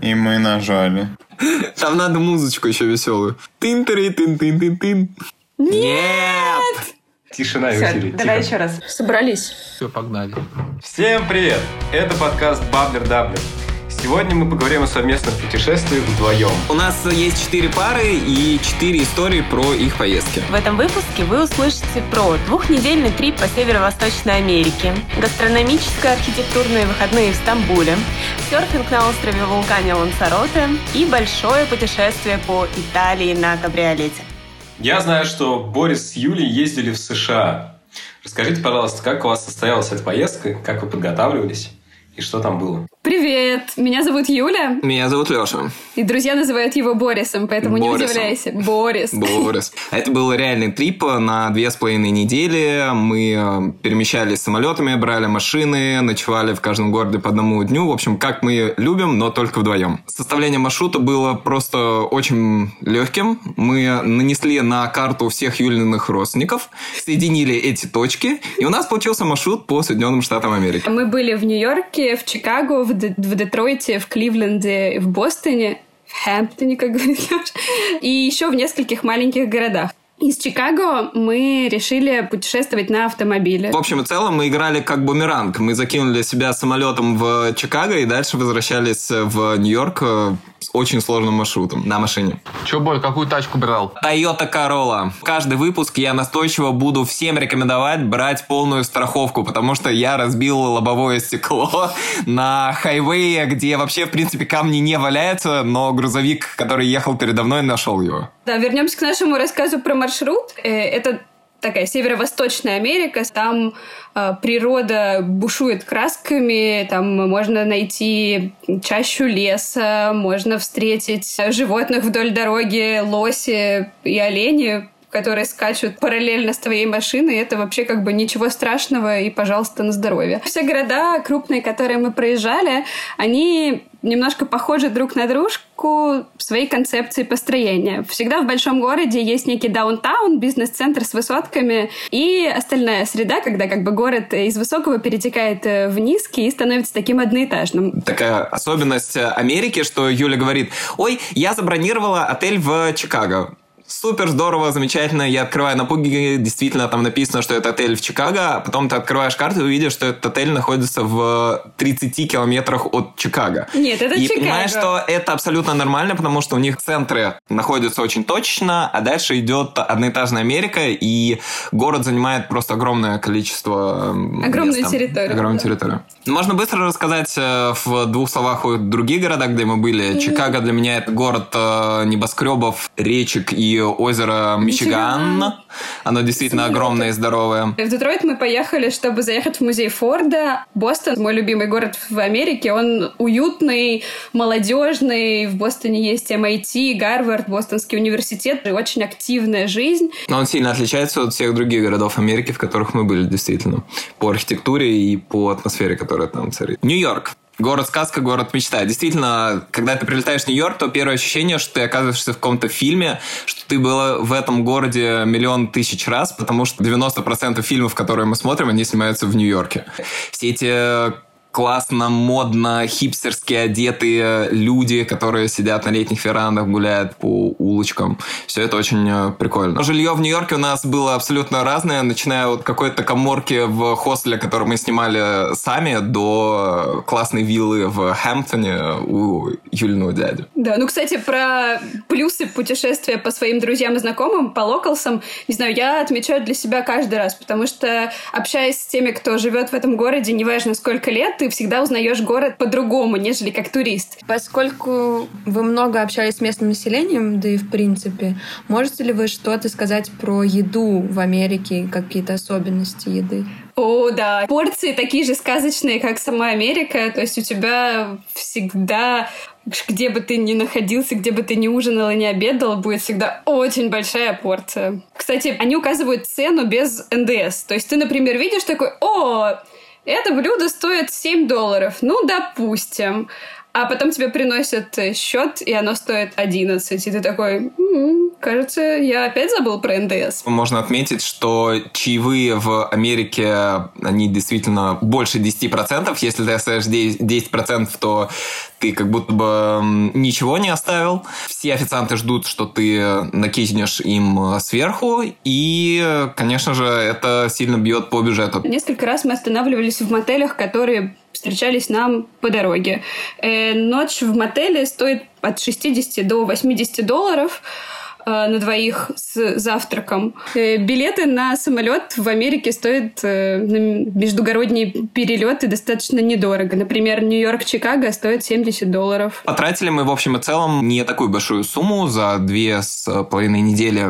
И мы нажали. Там надо музычку еще веселую. тын тын тын тын тын тын Нет! Тишина усилий. давай еще раз. Собрались. Все, погнали. Всем привет! Это подкаст Баблер Даблер. Сегодня мы поговорим о совместных путешествиях вдвоем. У нас есть четыре пары и четыре истории про их поездки. В этом выпуске вы услышите про двухнедельный трип по Северо-Восточной Америке, гастрономические архитектурные выходные в Стамбуле, серфинг на острове вулкане Лансароте и большое путешествие по Италии на кабриолете. Я знаю, что Борис с Юлей ездили в США. Расскажите, пожалуйста, как у вас состоялась эта поездка, как вы подготавливались и что там было? Привет, меня зовут Юля, Меня зовут Леша. и друзья называют его Борисом, поэтому не Борисом. удивляйся. Борис. Борис. Это был реальный трип на две с половиной недели. Мы э, перемещались самолетами, брали машины, ночевали в каждом городе по одному дню. В общем, как мы любим, но только вдвоем. Составление маршрута было просто очень легким. Мы нанесли на карту всех Юлиных родственников, соединили эти точки, и у нас получился маршрут по Соединенным Штатам Америки. Мы были в Нью-Йорке, в Чикаго, в, Д- в Детройте, в Кливленде, в Бостоне, в Хэмптоне, как говорит Лёша, и еще в нескольких маленьких городах. Из Чикаго мы решили путешествовать на автомобиле. В общем и целом мы играли как бумеранг. Мы закинули себя самолетом в Чикаго и дальше возвращались в Нью-Йорк э, с очень сложным маршрутом на машине. Че, Борь, какую тачку брал? Toyota Corolla. Каждый выпуск я настойчиво буду всем рекомендовать брать полную страховку, потому что я разбил лобовое стекло на хайвее, где вообще, в принципе, камни не валяются, но грузовик, который ехал передо мной, нашел его. Да, вернемся к нашему рассказу про маршрут. Э, Это такая северо-восточная Америка. Там э, природа бушует красками, там можно найти чащу леса, можно встретить животных вдоль дороги, лоси и олени которые скачут параллельно с твоей машиной, это вообще как бы ничего страшного и, пожалуйста, на здоровье. Все города крупные, которые мы проезжали, они немножко похожи друг на дружку в своей концепции построения. Всегда в большом городе есть некий даунтаун, бизнес-центр с высотками и остальная среда, когда как бы город из высокого перетекает э, в низкий и становится таким одноэтажным. Такая особенность Америки, что Юля говорит, ой, я забронировала отель в Чикаго. Супер, здорово, замечательно. Я открываю на пуге, действительно там написано, что это отель в Чикаго. а Потом ты открываешь карту и увидишь, что этот отель находится в 30 километрах от Чикаго. Нет, это и Чикаго. понимаешь, что это абсолютно нормально, потому что у них центры находятся очень точно, а дальше идет одноэтажная Америка, и город занимает просто огромное количество Огромную места. территорию. Огромную территорию. Можно быстро рассказать э, в двух словах о других городах, где мы были. Чикаго для меня это город э, небоскребов, речек и озера Мичиган. Мичиган. Оно действительно огромное и здоровое. В Детройт мы поехали, чтобы заехать в музей Форда. Бостон, мой любимый город в Америке, он уютный, молодежный. В Бостоне есть MIT, Гарвард, Бостонский университет. И очень активная жизнь. Но он сильно отличается от всех других городов Америки, в которых мы были, действительно. По архитектуре и по атмосфере, которая там царит. Нью-Йорк. Город-сказка, город-мечта. Действительно, когда ты прилетаешь в Нью-Йорк, то первое ощущение, что ты оказываешься в каком-то фильме, что ты был в этом городе миллион тысяч раз, потому что 90% фильмов, которые мы смотрим, они снимаются в Нью-Йорке. Все эти классно, модно, хипстерски одетые люди, которые сидят на летних верандах, гуляют по улочкам. Все это очень э, прикольно. Но жилье в Нью-Йорке у нас было абсолютно разное, начиная от какой-то коморки в хостеле, который мы снимали сами, до классной виллы в Хэмптоне у Юлиного дяди. Да, ну, кстати, про плюсы путешествия по своим друзьям и знакомым, по локалсам, не знаю, я отмечаю для себя каждый раз, потому что, общаясь с теми, кто живет в этом городе, неважно сколько лет, ты всегда узнаешь город по-другому, нежели как турист. Поскольку вы много общались с местным населением, да и в принципе, можете ли вы что-то сказать про еду в Америке, какие-то особенности еды? О, да. Порции такие же сказочные, как сама Америка. То есть у тебя всегда, где бы ты ни находился, где бы ты ни ужинал и не обедал, будет всегда очень большая порция. Кстати, они указывают цену без НДС. То есть ты, например, видишь такой, о, это блюдо стоит 7 долларов. Ну, допустим. А потом тебе приносят счет, и оно стоит 11. И ты такой, м-м, кажется, я опять забыл про НДС. Можно отметить, что чаевые в Америке, они действительно больше 10%. Если ты оставишь 10%, то ты как будто бы ничего не оставил. Все официанты ждут, что ты накинешь им сверху, и, конечно же, это сильно бьет по бюджету. Несколько раз мы останавливались в мотелях, которые встречались нам по дороге. Э, ночь в мотеле стоит от 60 до 80 долларов на двоих с завтраком. Э, билеты на самолет в Америке стоят э, междугородние перелеты достаточно недорого. Например, Нью-Йорк-Чикаго стоит 70 долларов. Потратили мы, в общем и целом, не такую большую сумму. За две с половиной недели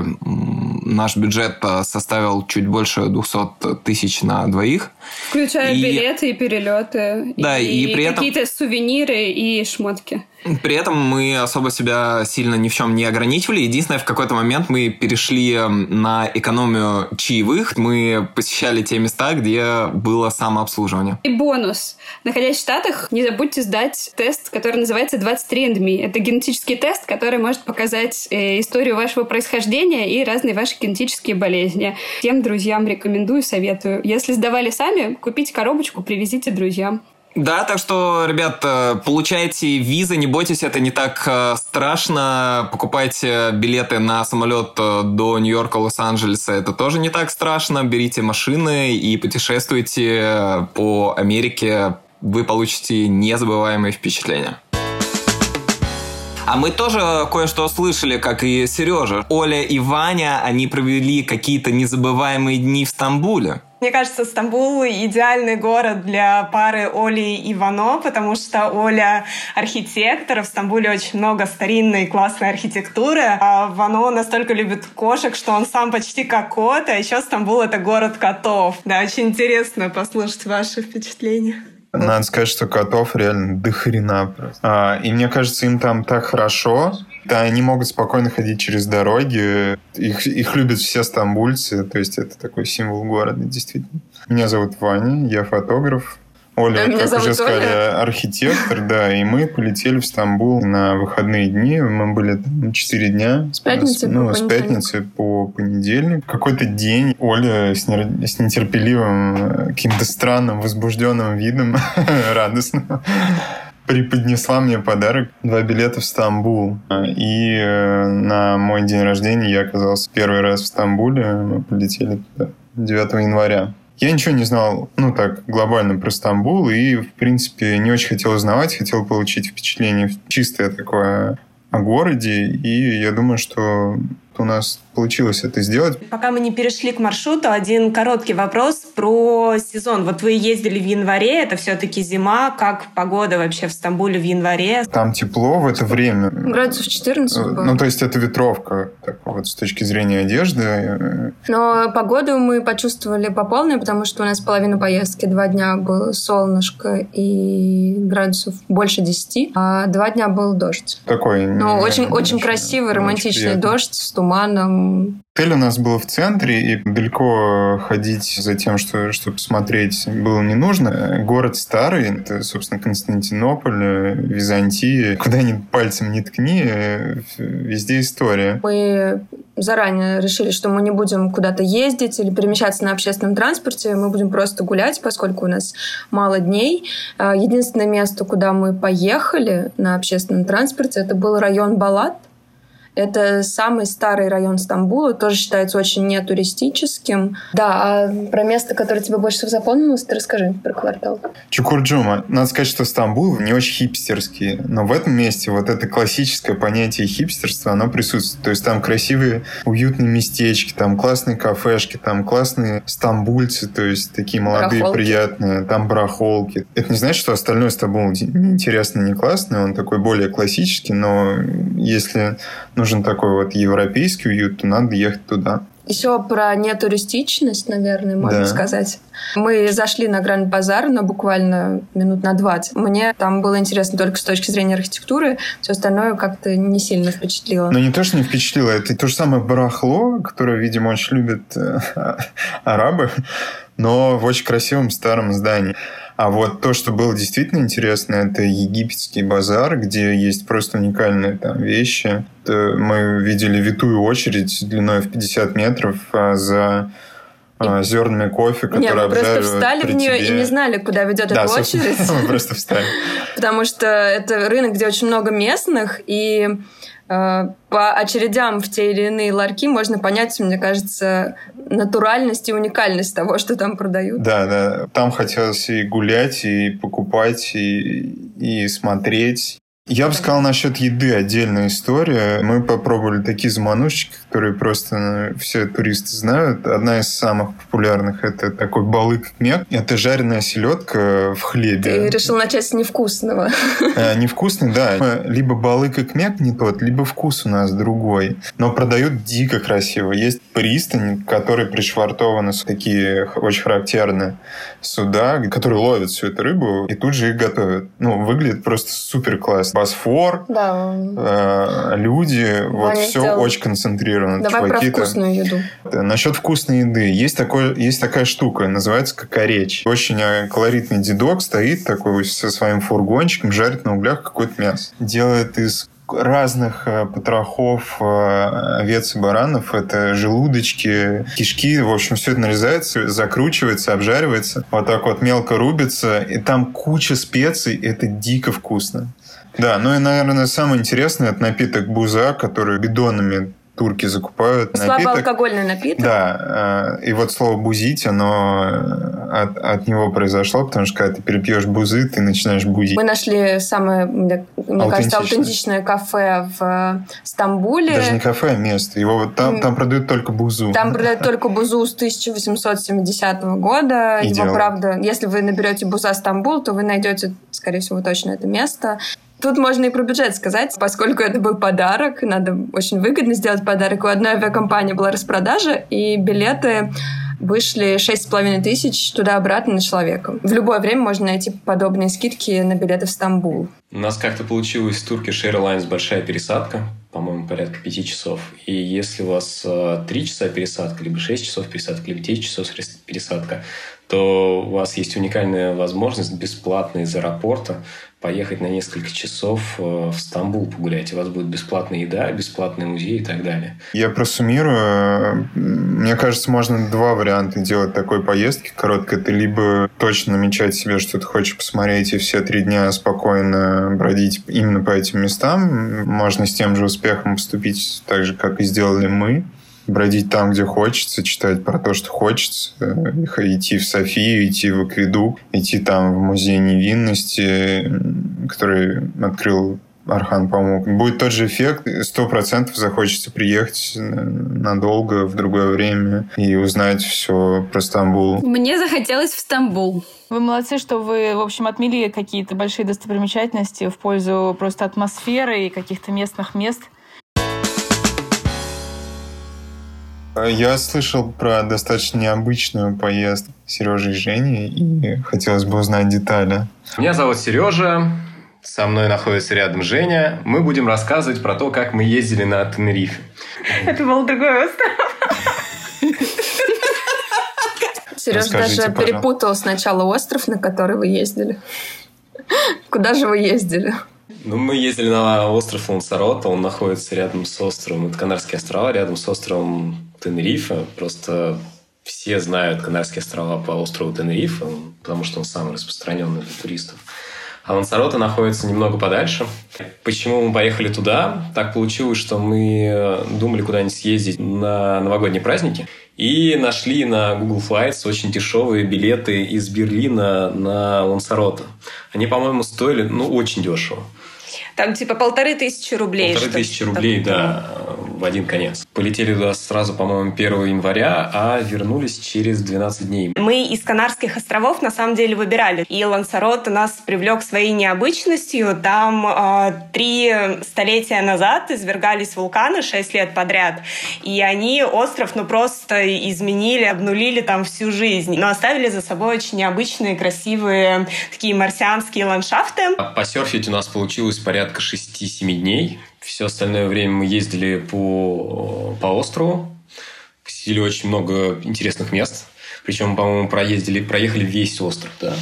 наш бюджет э, составил чуть больше 200 тысяч на двоих. Включая и... билеты и перелеты. Да, и, и при этом... какие-то сувениры и шмотки. При этом мы особо себя сильно ни в чем не ограничивали. Единственное, в какой-то момент мы перешли эм, на экономию чаевых. Мы посещали те места, где было самообслуживание. И бонус. Находясь в Штатах, не забудьте сдать тест, который называется 23andMe. Это генетический тест, который может показать э, историю вашего происхождения и разные ваши генетические болезни. Всем друзьям рекомендую, советую. Если сдавали сами, купите коробочку, привезите друзьям. Да, так что, ребят, э, получайте визы, не бойтесь, это не так э, страшно. Покупайте билеты на самолет э, до Нью-Йорка, Лос-Анджелеса, это тоже не так страшно. Берите машины и путешествуйте по Америке. Вы получите незабываемые впечатления. А мы тоже кое-что слышали, как и Сережа. Оля и Ваня, они провели какие-то незабываемые дни в Стамбуле. Мне кажется, Стамбул — идеальный город для пары Оли и Вано, потому что Оля — архитектор, в Стамбуле очень много старинной классной архитектуры, а Вано настолько любит кошек, что он сам почти как кот, а еще Стамбул — это город котов. Да, очень интересно послушать ваши впечатления. Надо сказать, что котов реально дохрена просто. А, и мне кажется, им там так хорошо. Да, они могут спокойно ходить через дороги. Их, их любят все стамбульцы. То есть это такой символ города, действительно. Меня зовут Ваня, я фотограф. Оля, а как уже сказали, Оля. архитектор, да, и мы полетели в Стамбул на выходные дни. Мы были там 4 дня. С пятницы ну, по с пятницы по понедельник. Какой-то день Оля с, не, с нетерпеливым, э, каким-то странным, возбужденным видом, радостно, преподнесла мне подарок. Два билета в Стамбул. И э, на мой день рождения я оказался первый раз в Стамбуле. Мы полетели туда 9 января. Я ничего не знал, ну так, глобально про Стамбул, и, в принципе, не очень хотел узнавать, хотел получить впечатление чистое такое о городе, и я думаю, что у нас получилось это сделать. Пока мы не перешли к маршруту, один короткий вопрос про сезон. Вот вы ездили в январе, это все-таки зима. Как погода вообще в Стамбуле в январе? Там тепло в это время. Градусов 14 э, было. Ну, то есть это ветровка, так вот, с точки зрения одежды. Но погоду мы почувствовали по полной, потому что у нас половина поездки, два дня было солнышко и градусов больше 10, а два дня был дождь. Такой. Ну, очень, очень красивый, романтичный дождь с туманом туманом. Отель у нас был в центре, и далеко ходить за тем, что, чтобы смотреть, было не нужно. Город старый, это, собственно, Константинополь, Византия. Куда ни пальцем не ткни, везде история. Мы заранее решили, что мы не будем куда-то ездить или перемещаться на общественном транспорте, мы будем просто гулять, поскольку у нас мало дней. А, единственное место, куда мы поехали на общественном транспорте, это был район Балат. Это самый старый район Стамбула, тоже считается очень нетуристическим. Да, а про место, которое тебе больше всего запомнилось, ты расскажи про квартал. Чукурджума. Надо сказать, что Стамбул не очень хипстерский, но в этом месте вот это классическое понятие хипстерства, оно присутствует. То есть там красивые, уютные местечки, там классные кафешки, там классные стамбульцы, то есть такие молодые, барахолки. приятные, там барахолки. Это не значит, что остальное Стамбул неинтересно, не классный, он такой более классический, но если нужен такой вот европейский уют, то надо ехать туда. Еще про нетуристичность, наверное, можно да. сказать. Мы зашли на Гранд Базар на буквально минут на 20. Мне там было интересно только с точки зрения архитектуры. Все остальное как-то не сильно впечатлило. Ну, не то, что не впечатлило. Это то же самое барахло, которое, видимо, очень любят э, арабы, но в очень красивом старом здании. А вот то, что было действительно интересно, это египетский базар, где есть просто уникальные там вещи. Мы видели витую очередь длиной в 50 метров а, за а, зернами кофе, которые Нет, мы просто встали в нее тебе. и не знали, куда ведет да, эта очередь. Мы просто встали. Потому что это рынок, где очень много местных, и э, по очередям в те или иные ларьки можно понять, мне кажется, натуральность и уникальность того, что там продают. Да, да. Там хотелось и гулять, и покупать, и, и смотреть. Я бы сказал насчет еды отдельная история. Мы попробовали такие заманушечки, которые просто ну, все туристы знают. Одна из самых популярных это такой балык мек. Это жареная селедка в хлебе. Ты решил начать с невкусного. А, невкусный, да. Либо балык и кмек не тот, либо вкус у нас другой. Но продают дико красиво. Есть пристань, которой пришвартованы такие очень характерные суда, которые ловят всю эту рыбу и тут же их готовят. Ну, выглядит просто супер классно. Босфор, Да. э, люди, вот Ваня все сделал- очень концентрировано. Давай про Чуваки-то- вкусную еду. Э, Насчет вкусной еды. Есть, такое, есть такая штука, называется кокоречь. Очень э, колоритный дедок стоит такой со своим фургончиком, жарит на углях какое-то мясо. Делает из разных э, потрохов овец и баранов. Это желудочки, кишки. В общем, все это нарезается, закручивается, обжаривается. Вот так вот мелко рубится. И там куча специй. Это дико вкусно. Да, ну и, наверное, самое интересное, это напиток буза, который бидонами турки закупают. Слабоалкогольный напиток. да, э, и вот слово «бузить», оно э, от, от него произошло, потому что когда ты перепьешь бузы, ты начинаешь бузить. Мы нашли самое, мне, мне кажется, Аутентичное. кафе в Стамбуле. Даже не кафе, а место. Его вот там, там продают только бузу. Там продают только бузу с 1870 года. И Его, правда, если вы наберете буза Стамбул, то вы найдете, скорее всего, точно это место. Тут можно и про бюджет сказать, поскольку это был подарок, надо очень выгодно сделать подарок. У одной авиакомпании была распродажа, и билеты вышли 6,5 тысяч туда-обратно на человека. В любое время можно найти подобные скидки на билеты в Стамбул. У нас как-то получилось с Turkish Airlines большая пересадка, по-моему, порядка пяти часов. И если у вас э, три часа пересадка, либо 6 часов пересадка, либо 10 часов рес- пересадка, то у вас есть уникальная возможность бесплатно из аэропорта поехать на несколько часов э, в Стамбул погулять. У вас будет бесплатная еда, бесплатный музей и так далее. Я просуммирую. Мне кажется, можно два варианта делать такой поездки короткой. Ты либо точно намечать себе, что ты хочешь посмотреть, и все три дня спокойно бродить именно по этим местам. Можно с тем же успехом поступить так же, как и сделали мы. Бродить там, где хочется, читать про то, что хочется, э, идти в Софию, идти в Акведук, идти там в музей невинности, который открыл Архан помог. Будет тот же эффект, сто процентов захочется приехать надолго, в другое время и узнать все про Стамбул. Мне захотелось в Стамбул. Вы молодцы, что вы, в общем, отмели какие-то большие достопримечательности в пользу просто атмосферы и каких-то местных мест. Я слышал про достаточно необычную поездку Сережи и Жени, и хотелось бы узнать детали. Меня зовут Сережа, со мной находится рядом Женя. Мы будем рассказывать про то, как мы ездили на Тенерифе. Это был другой остров. Сережа Расскажите, даже пожалуйста. перепутал сначала остров, на который вы ездили. Куда же вы ездили? Ну, мы ездили на остров Лансарота, он находится рядом с островом, это Канарские острова, рядом с островом Тенерифе. Просто все знают Канарские острова по острову Тенерифе, он- потому что он самый распространенный для туристов. А Лансарота находится немного подальше. Почему мы поехали туда? Так получилось, что мы думали куда-нибудь съездить на новогодние праздники и нашли на Google Flights очень дешевые билеты из Берлина на Лансарота. Они, по-моему, стоили, ну, очень дешево. Там типа полторы тысячи рублей. Полторы тысячи рублей, такое. да, в один конец. Полетели туда сразу, по-моему, 1 января, а вернулись через 12 дней. Мы из Канарских островов на самом деле выбирали. И Лансарот нас привлек своей необычностью. Там э, три столетия назад извергались вулканы шесть лет подряд. И они остров ну просто изменили, обнулили там всю жизнь. Но оставили за собой очень необычные, красивые такие марсианские ландшафты. Посерфить у нас получилось порядка 6-7 дней. Все остальное время мы ездили по, по острову. Посетили очень много интересных мест. Причем, по-моему, проездили, проехали весь остров, да.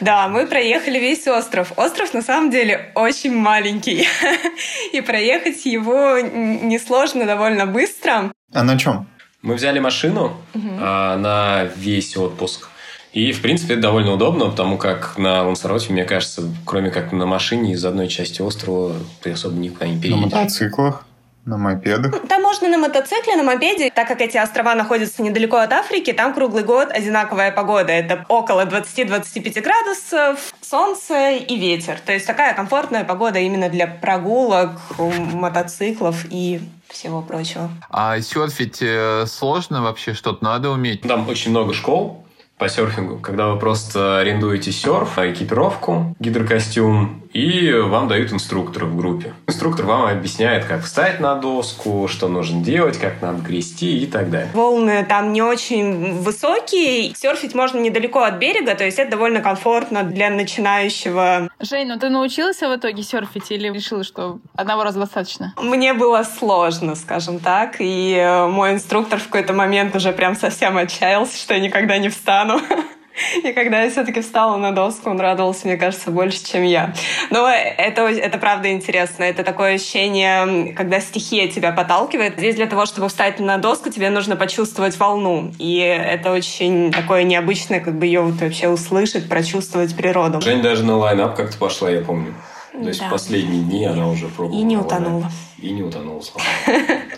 Да, мы проехали весь остров. Остров на самом деле очень маленький. И проехать его несложно довольно быстро. А на чем? Мы взяли машину угу. а, на весь отпуск. И, в принципе, это довольно удобно, потому как на Лансароте, мне кажется, кроме как на машине из одной части острова, ты особо никуда не переедешь. На мотоциклах? На мопедах? Там можно на мотоцикле, на мопеде. Так как эти острова находятся недалеко от Африки, там круглый год одинаковая погода. Это около 20-25 градусов, солнце и ветер. То есть такая комфортная погода именно для прогулок, мотоциклов и всего прочего. А серфить э, сложно вообще? Что-то надо уметь? Там очень много школ по серфингу, когда вы просто арендуете серф, экипировку, гидрокостюм, и вам дают инструктора в группе. Инструктор вам объясняет, как встать на доску, что нужно делать, как надо грести и так далее. Волны там не очень высокие, серфить можно недалеко от берега, то есть это довольно комфортно для начинающего. Жень, ну ты научился в итоге серфить или решила, что одного раза достаточно? Мне было сложно, скажем так, и э, мой инструктор в какой-то момент уже прям совсем отчаялся, что я никогда не встану встану. И когда я все-таки встала на доску, он радовался, мне кажется, больше, чем я. Но это, это правда интересно. Это такое ощущение, когда стихия тебя подталкивает. Здесь для того, чтобы встать на доску, тебе нужно почувствовать волну. И это очень такое необычное, как бы ее вот вообще услышать, прочувствовать природу. Жень даже на лайнап как-то пошла, я помню. То есть да. в последние дни она уже пробовала. И не утонула. И не утонула,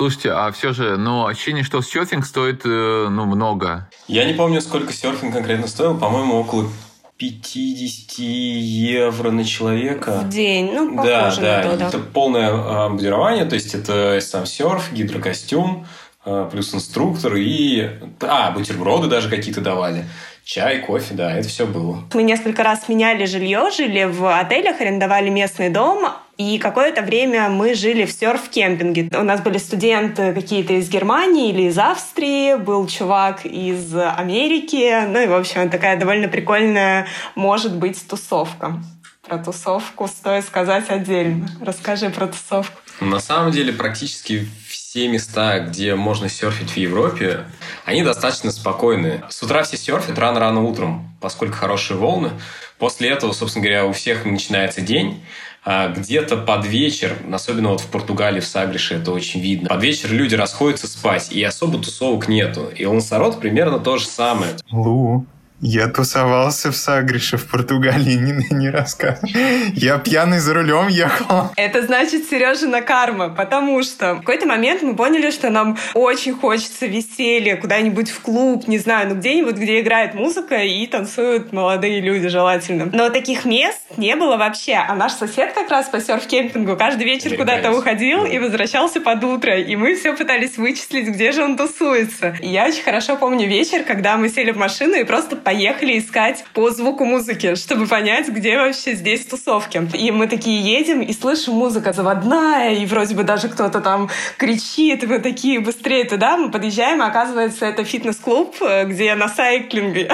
Слушайте, а все же, ну, ощущение, что серфинг стоит, э, ну, много. Я не помню, сколько серфинг конкретно стоил. По-моему, около 50 евро на человека. В день, ну, похоже да, на да. то, да. Это полное обмундирование, то есть это сам серф, гидрокостюм, э, плюс инструктор и... А, бутерброды даже какие-то давали. Чай, кофе, да, это все было. Мы несколько раз меняли жилье, жили в отелях, арендовали местный дом, и какое-то время мы жили в серф-кемпинге. У нас были студенты какие-то из Германии или из Австрии, был чувак из Америки. Ну и, в общем, такая довольно прикольная, может быть, тусовка. Про тусовку стоит сказать отдельно. Расскажи про тусовку. На самом деле, практически все места, где можно серфить в Европе, они достаточно спокойные. С утра все серфят рано-рано утром, поскольку хорошие волны. После этого, собственно говоря, у всех начинается день. А где-то под вечер, особенно вот в Португалии, в Сагрише это очень видно, под вечер люди расходятся спать, и особо тусовок нету. И Лансарот примерно то же самое. Лу, я тусовался в Сагрише в Португалии, не, не рассказывай. Я пьяный за рулем ехал. Это значит Сережина карма, потому что в какой-то момент мы поняли, что нам очень хочется веселья, куда-нибудь в клуб, не знаю, ну где-нибудь, где играет музыка и танцуют молодые люди желательно. Но таких мест не было вообще. А наш сосед как раз по серф-кемпингу каждый вечер куда-то уходил и возвращался под утро. И мы все пытались вычислить, где же он тусуется. И я очень хорошо помню вечер, когда мы сели в машину и просто поехали искать по звуку музыки, чтобы понять, где вообще здесь тусовки. И мы такие едем и слышим музыка заводная, и вроде бы даже кто-то там кричит, и мы такие быстрее туда. Мы подъезжаем, а оказывается, это фитнес-клуб, э, где на сайклинге.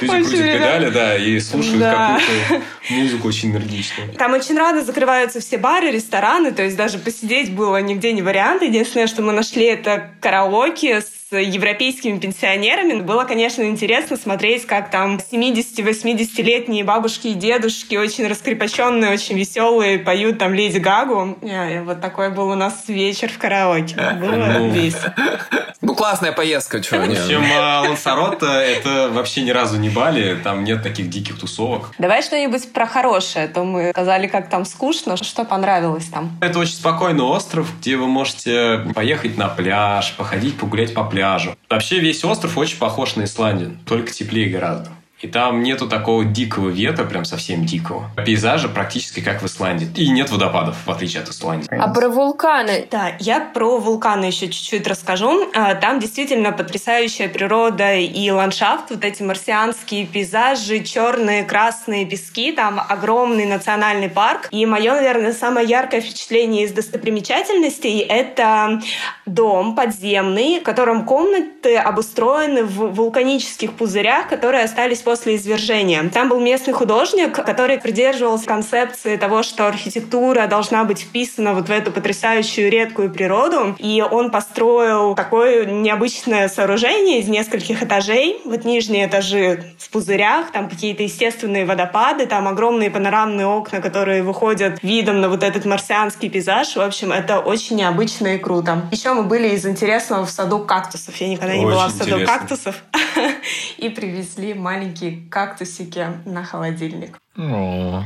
Люди крутят педали, да, и слушают да. какую-то музыку очень энергичную. Там очень рано закрываются все бары, рестораны, то есть даже посидеть было нигде не вариант. Единственное, что мы нашли, это караоке с европейскими пенсионерами. Было, конечно, интересно смотреть, как там 70-80-летние бабушки и дедушки, очень раскрепощенные, очень веселые, поют там Леди Гагу. И вот такой был у нас вечер в караоке. Было ну, весело. Ну, классная поездка, что В общем, Лансарот это вообще ни разу не Бали, там нет таких диких тусовок. Давай что-нибудь про хорошее, а то мы сказали, как там скучно, что понравилось там. Это очень спокойный остров, где вы можете поехать на пляж, походить, погулять по пляжу. Вообще весь остров очень похож на Исландию, только теплее гораздо. И там нету такого дикого ветра, прям совсем дикого. Пейзажа практически как в Исландии. И нет водопадов, в отличие от Исландии. А про вулканы? Да, я про вулканы еще чуть-чуть расскажу. А, там действительно потрясающая природа и ландшафт, вот эти марсианские пейзажи, черные, красные пески, там огромный национальный парк. И мое, наверное, самое яркое впечатление из достопримечательностей — это дом подземный, в котором комнаты обустроены в вулканических пузырях, которые остались после после извержения. Там был местный художник, который придерживался концепции того, что архитектура должна быть вписана вот в эту потрясающую редкую природу. И он построил такое необычное сооружение из нескольких этажей. Вот нижние этажи в пузырях, там какие-то естественные водопады, там огромные панорамные окна, которые выходят видом на вот этот марсианский пейзаж. В общем, это очень необычно и круто. Еще мы были из интересного в саду кактусов. Я никогда не Очень была в саду интересно. кактусов. И привезли маленькие кактусики на холодильник. О.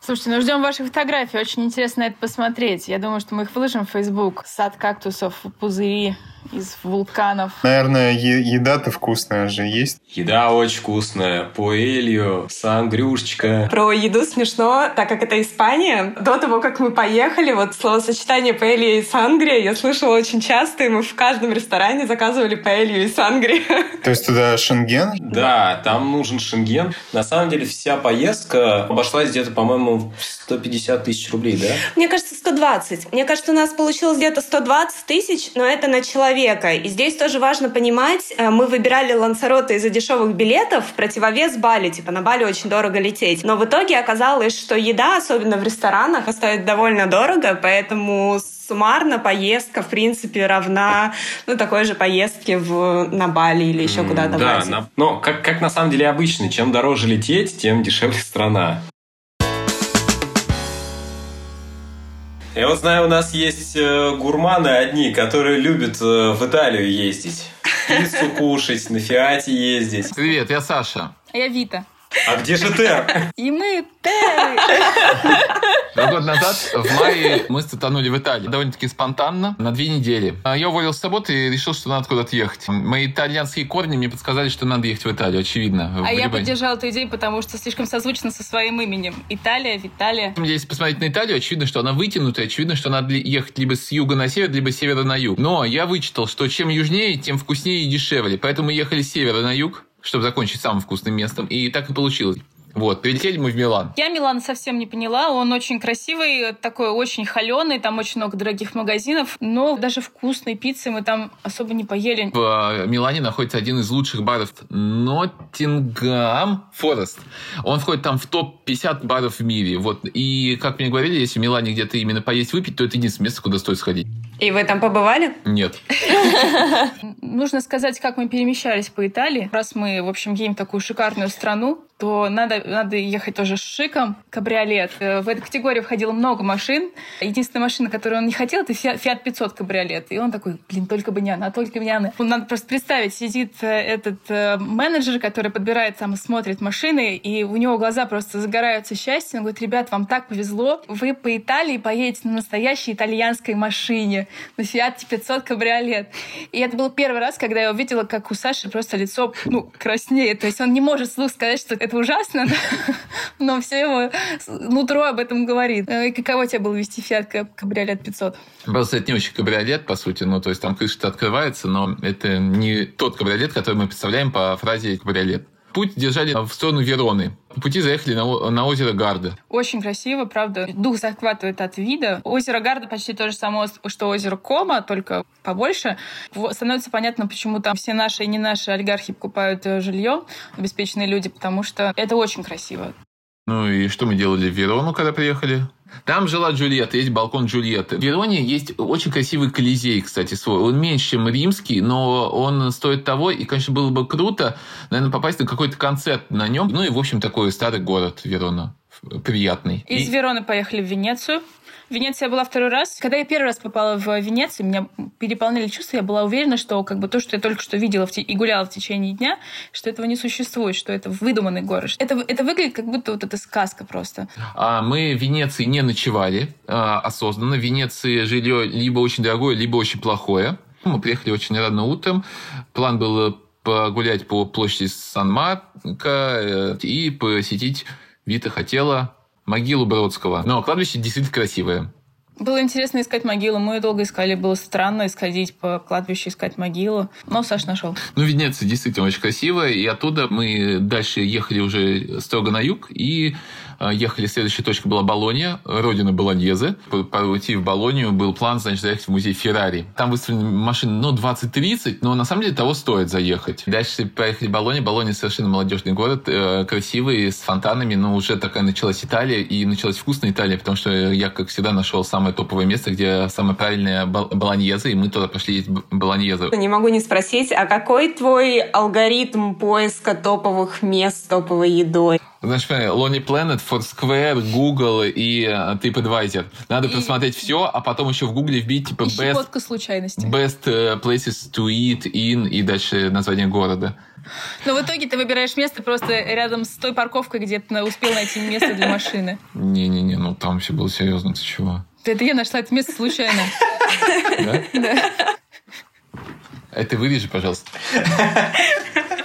Слушайте, ну ждем ваших фотографий. Очень интересно это посмотреть. Я думаю, что мы их выложим в Facebook. Сад кактусов, пузыри из вулканов. Наверное, е- еда-то вкусная же есть. Еда очень вкусная. Пуэлью, сангрюшечка. Про еду смешно, так как это Испания. До того, как мы поехали, вот словосочетание паэлья и сангрия я слышала очень часто, и мы в каждом ресторане заказывали паэлью и сангрию. То есть туда шенген? Да, там нужен шенген. На самом деле вся поездка обошлась где-то, по-моему, в 150 тысяч рублей, да? Мне кажется, 120. Мне кажется, у нас получилось где-то 120 тысяч, но это на человека. И здесь тоже важно понимать, э, мы выбирали Лансароте из-за дешевых билетов в противовес Бали. Типа на Бали очень дорого лететь. Но в итоге оказалось, что еда, особенно в ресторанах, стоит довольно дорого, поэтому суммарно поездка, в принципе, равна ну, такой же поездке в, на Бали или еще куда-то Да, на- но как, как на самом деле обычно, чем дороже лететь, тем дешевле страна. Я вот знаю, у нас есть э, гурманы одни, которые любят э, в Италию ездить. Пиццу кушать, на Фиате ездить. Привет, я Саша. А я Вита. А где же Тер? И мы Терры. Два года назад, в мае, мы стартанули в Италии. Довольно-таки спонтанно, на две недели. А Я уволился с работы и решил, что надо куда-то ехать. Мои итальянские корни мне подсказали, что надо ехать в Италию, очевидно. в А я поддержала эту идею, потому что слишком созвучно со своим именем. Италия, Виталия. Если посмотреть на Италию, очевидно, что она вытянутая, очевидно, что надо ехать либо с юга на север, либо с севера на юг. Но я вычитал, что чем южнее, тем вкуснее и дешевле. Поэтому мы ехали с севера на юг, чтобы закончить самым вкусным местом. И так и получилось. Вот, прилетели мы в Милан. Я Милан совсем не поняла. Он очень красивый, такой очень холеный, там очень много дорогих магазинов, но даже вкусной пиццы мы там особо не поели. В э, Милане находится один из лучших баров Ноттингам Форест. Он входит там в топ-50 баров в мире. Вот. И, как мне говорили, если в Милане где-то именно поесть, выпить, то это единственное место, куда стоит сходить. И вы там побывали? Нет. Нужно сказать, как мы перемещались по Италии. Раз мы, в общем, едем в такую шикарную страну, то надо, надо ехать тоже с шиком. Кабриолет. Э, В эту категорию входило много машин. Единственная машина, которую он не хотел, это Fiat Fiat 500 кабриолет. И он такой, блин, только бы не она, только бы не она. Ну, Надо просто представить, сидит э, этот э, менеджер, который подбирает там и смотрит машины, и у него глаза просто загораются счастьем. Он говорит, ребят, вам так повезло, вы по Италии поедете на настоящей итальянской машине, на Fiat 500 кабриолет. И это был первый раз, когда я увидела, как у Саши просто лицо, ну, краснеет. То есть он не может вслух сказать, что это ужасно, да, но все его нутро об этом говорит. Э, И каково тебе было вести Каб- кабриолет 500? Просто это не очень кабриолет, по сути. Ну, то есть там крыша открывается, но это не тот кабриолет, который мы представляем по фразе кабриолет. Путь держали в сторону Вероны. Пути заехали на, на озеро Гарда. Очень красиво, правда. Дух захватывает от вида. Озеро Гарда почти то же самое, что озеро Кома, только побольше. Становится понятно, почему там все наши и не наши олигархи покупают э, жилье, обеспеченные люди, потому что это очень красиво. Ну и что мы делали в Верону, когда приехали? Там жила Джульетта, есть балкон Джульетты. В Вероне есть очень красивый колизей, кстати, свой. Он меньше, чем римский, но он стоит того, и, конечно, было бы круто, наверное, попасть на какой-то концерт на нем. Ну и, в общем, такой старый город Верона, приятный. Из И- Вероны поехали в Венецию. В Венеции я была второй раз. Когда я первый раз попала в Венецию, меня переполняли чувства. Я была уверена, что как бы то, что я только что видела те- и гуляла в течение дня, что этого не существует, что это выдуманный город. Это, это выглядит как будто вот эта сказка просто. А мы в Венеции не ночевали а, осознанно. В Венеции жилье либо очень дорогое, либо очень плохое. Мы приехали очень рано утром. План был погулять по площади Сан-Марко э, и посетить Вита хотела могилу Бродского. Но кладбище действительно красивое. Было интересно искать могилу. Мы долго искали. Было странно исходить по кладбищу, искать могилу. Но Саш нашел. Ну, Венеция действительно очень красивая. И оттуда мы дальше ехали уже строго на юг. И ехали, следующая точка была Болонья, родина Болоньезы. По пути в Болонию был план, значит, заехать в музей Феррари. Там выставлены машины, ну, 20-30, но на самом деле того стоит заехать. Дальше поехали в Болонью. Болонья совершенно молодежный город, э, красивый, с фонтанами, но уже такая началась Италия, и началась вкусная Италия, потому что я, как всегда, нашел самое топовое место, где самое правильное болоньеза, и мы туда пошли есть болоньезу. Не могу не спросить, а какой твой алгоритм поиска топовых мест топовой едой? Знаешь, Lonely Planet, Foursquare, Google и э, TripAdvisor. Надо и... посмотреть все, а потом еще в Google вбить типа и best, случайности. best э, places to eat in и дальше название города. Но в итоге ты выбираешь место просто рядом с той парковкой, где ты успел найти место для машины. Не-не-не, ну там все было серьезно, ты чего? Это я нашла это место случайно. Да? Да. Это вырежи, пожалуйста.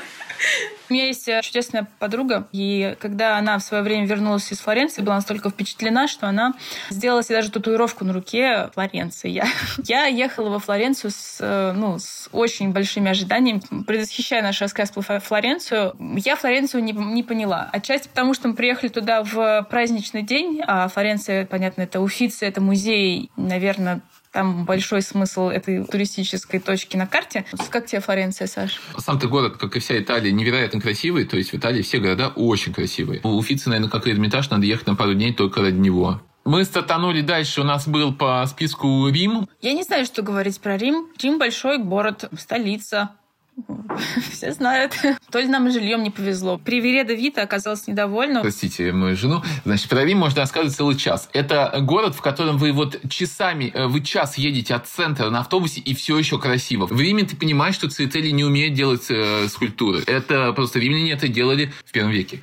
У меня есть э, чудесная подруга, и когда она в свое время вернулась из Флоренции, была настолько впечатлена, что она сделала себе даже татуировку на руке Флоренции. Я, я ехала во Флоренцию с, э, ну, с очень большими ожиданиями, предвосхищая наш рассказ про Флоренцию. Я Флоренцию не, не поняла. Отчасти потому, что мы приехали туда в праздничный день, а Флоренция, понятно, это Уфицы, это музей, наверное, там большой смысл этой туристической точки на карте. Как тебе Флоренция, Саш? Сам-то город, как и вся Италия, невероятно красивый. То есть в Италии все города очень красивые. У Уфицы, наверное, как Эрмитаж, надо ехать на пару дней только ради него. Мы стартанули дальше. У нас был по списку Рим. Я не знаю, что говорить про Рим. Рим большой город, столица. Все знают. То ли нам жильем не повезло. Привереда Вита оказалась недовольна. Простите мою жену. Значит, про Рим можно рассказывать целый час. Это город, в котором вы вот часами, э, вы час едете от центра на автобусе, и все еще красиво. В Риме ты понимаешь, что Церетели не умеет делать э, скульптуры. Это просто римляне это делали в первом веке.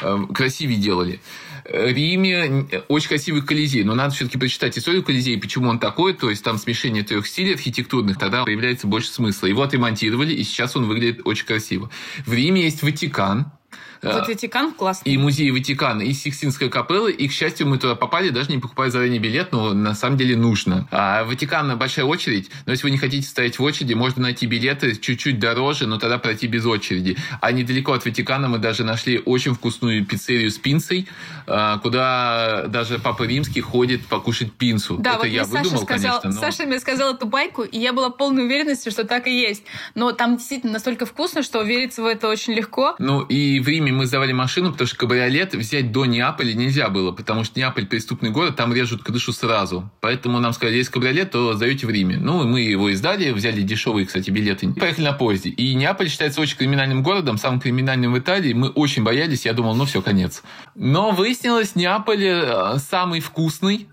Э, красивее делали. Риме очень красивый Колизей, но надо все-таки прочитать историю Колизея, почему он такой, то есть там смешение трех стилей архитектурных, тогда появляется больше смысла. Его отремонтировали, и сейчас он выглядит очень красиво. В Риме есть Ватикан, вот Ватикан классный. И музей Ватикана, и Сикстинская капелла. И, к счастью, мы туда попали, даже не покупая заранее билет, но на самом деле нужно. А Ватикан большая очередь, но если вы не хотите стоять в очереди, можно найти билеты чуть-чуть дороже, но тогда пройти без очереди. А недалеко от Ватикана мы даже нашли очень вкусную пиццерию с пинцей, а, куда даже Папа Римский ходит покушать пинцу. Да, Это вот я Саша выдумал, сказал, конечно. Но... Саша мне сказал эту байку, и я была полной уверенности, что так и есть. Но там действительно настолько вкусно, что вериться в это очень легко. Ну и в Риме мы сдавали машину, потому что кабриолет взять до Неаполя нельзя было, потому что Неаполь преступный город, там режут крышу сразу. Поэтому нам сказали, есть кабриолет, то сдаете в Риме. Ну, мы его издали, взяли дешевые, кстати, билеты. Поехали на поезде. И Неаполь считается очень криминальным городом, самым криминальным в Италии. Мы очень боялись, я думал, ну все, конец. Но выяснилось, Неаполь э, самый вкусный,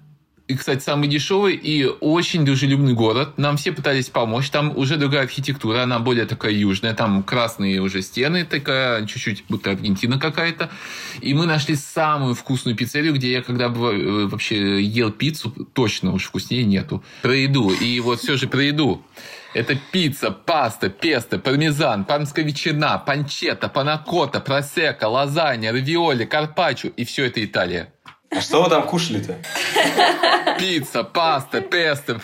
и, кстати, самый дешевый и очень дружелюбный город. Нам все пытались помочь. Там уже другая архитектура, она более такая южная. Там красные уже стены, такая чуть-чуть будто Аргентина какая-то. И мы нашли самую вкусную пиццерию, где я когда бы э, вообще ел пиццу, точно уж вкуснее нету. Про еду. И вот все же про еду. Это пицца, паста, песто, пармезан, пармская ветчина, панчета, панакота, просека, лазанья, равиоли, карпаччо. И все это Италия. А что вы там кушали-то? Пицца, паста, песто,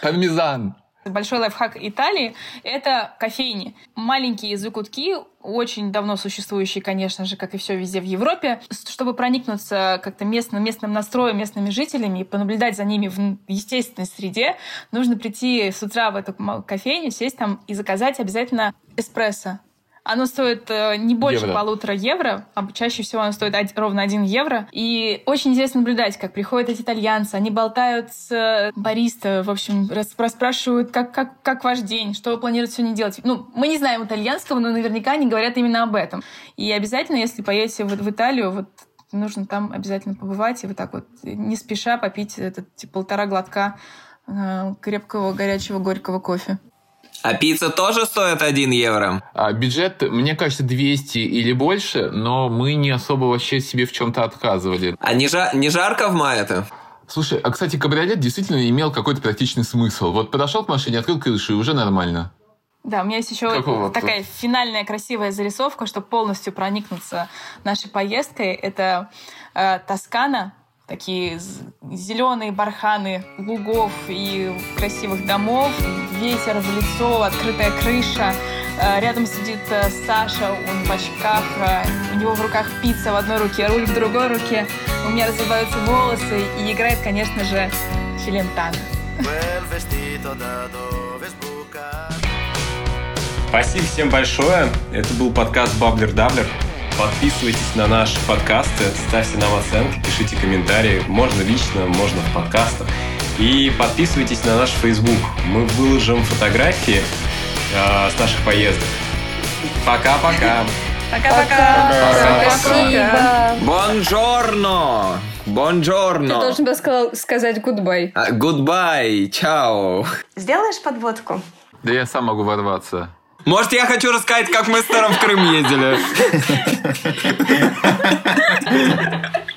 пармезан. Большой лайфхак Италии – это кофейни. Маленькие закутки, очень давно существующие, конечно же, как и все везде в Европе. Чтобы проникнуться как-то местным, местным настроем, местными жителями и понаблюдать за ними в естественной среде, нужно прийти с утра в эту кофейню, сесть там и заказать обязательно эспрессо. Оно стоит э, не больше евро. полутора евро, а чаще всего оно стоит ровно один евро. И очень интересно наблюдать, как приходят эти итальянцы, они болтают с э, бариста, в общем, расспрашивают, как, как, как ваш день, что вы планируете сегодня делать. Ну, мы не знаем итальянского, но наверняка они говорят именно об этом. И обязательно, если поедете в, в Италию, вот нужно там обязательно побывать и вот так вот не спеша попить этот типа, полтора глотка э, крепкого, горячего, горького кофе. А пицца тоже стоит 1 евро? А бюджет, мне кажется, 200 или больше, но мы не особо вообще себе в чем-то отказывали. А не, жа- не жарко в мае-то? Слушай, а, кстати, кабриолет действительно имел какой-то практичный смысл. Вот подошел к машине, открыл крышу, и уже нормально. Да, у меня есть еще Какого такая финальная красивая зарисовка, чтобы полностью проникнуться нашей поездкой. Это э, Тоскана, такие зеленые барханы лугов и красивых домов, ветер в лицо, открытая крыша. Э, рядом сидит э, Саша, он в очках, э, у него в руках пицца в одной руке, руль в другой руке. У меня развиваются волосы и играет, конечно же, Челентано. Спасибо всем большое. Это был подкаст Баблер Даблер. Подписывайтесь на наши подкасты, ставьте нам оценки, пишите комментарии. Можно лично, можно в подкастах. И подписывайтесь на наш Facebook. Мы выложим фотографии э, с наших поездок. Пока-пока. Пока-пока. Спасибо. Бонжорно! Бонжорно! Ты должен был сказать goodbye. А, Goodbye! Чао! Сделаешь подводку? Да я сам могу ворваться. Может, я хочу рассказать, как мы с Тером в Крым ездили?